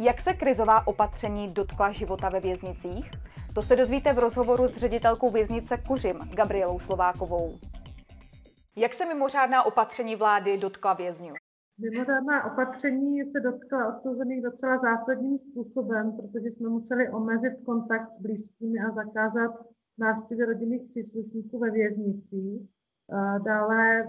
Jak se krizová opatření dotkla života ve věznicích? To se dozvíte v rozhovoru s ředitelkou věznice Kuřim, Gabrielou Slovákovou. Jak se mimořádná opatření vlády dotkla vězňů? Mimořádná opatření se dotkla odsouzených docela zásadním způsobem, protože jsme museli omezit kontakt s blízkými a zakázat návštěvy rodinných příslušníků ve věznicích. Dále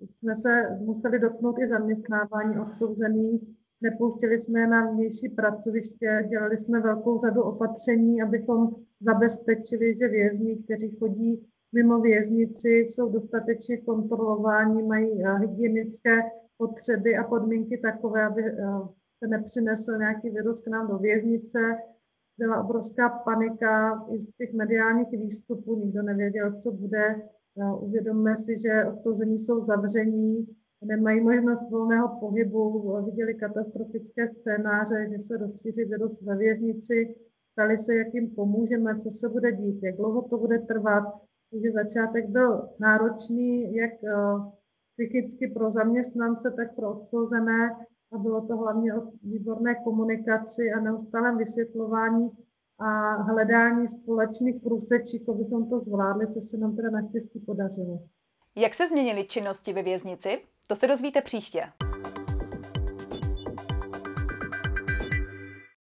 jsme se museli dotknout i zaměstnávání odsouzených. Nepouštěli jsme je na vnější pracoviště, dělali jsme velkou řadu opatření, abychom zabezpečili, že vězni, kteří chodí mimo věznici, jsou dostatečně kontrolováni, mají eh, hygienické potřeby a podmínky takové, aby eh, se nepřinesl nějaký virus k nám do věznice. Byla obrovská panika i z těch mediálních výstupů, nikdo nevěděl, co bude. Eh, uvědomme si, že odsouzení jsou zavření, nemají možnost volného pohybu, viděli katastrofické scénáře, že se rozšíří virus ve věznici, ptali se, jak jim pomůžeme, co se bude dít, jak dlouho to bude trvat. Takže začátek byl náročný, jak psychicky pro zaměstnance, tak pro odsouzené a bylo to hlavně o výborné komunikaci a neustálém vysvětlování a hledání společných průsečík, abychom to zvládli, což se nám teda naštěstí podařilo. Jak se změnily činnosti ve věznici? To se dozvíte příště.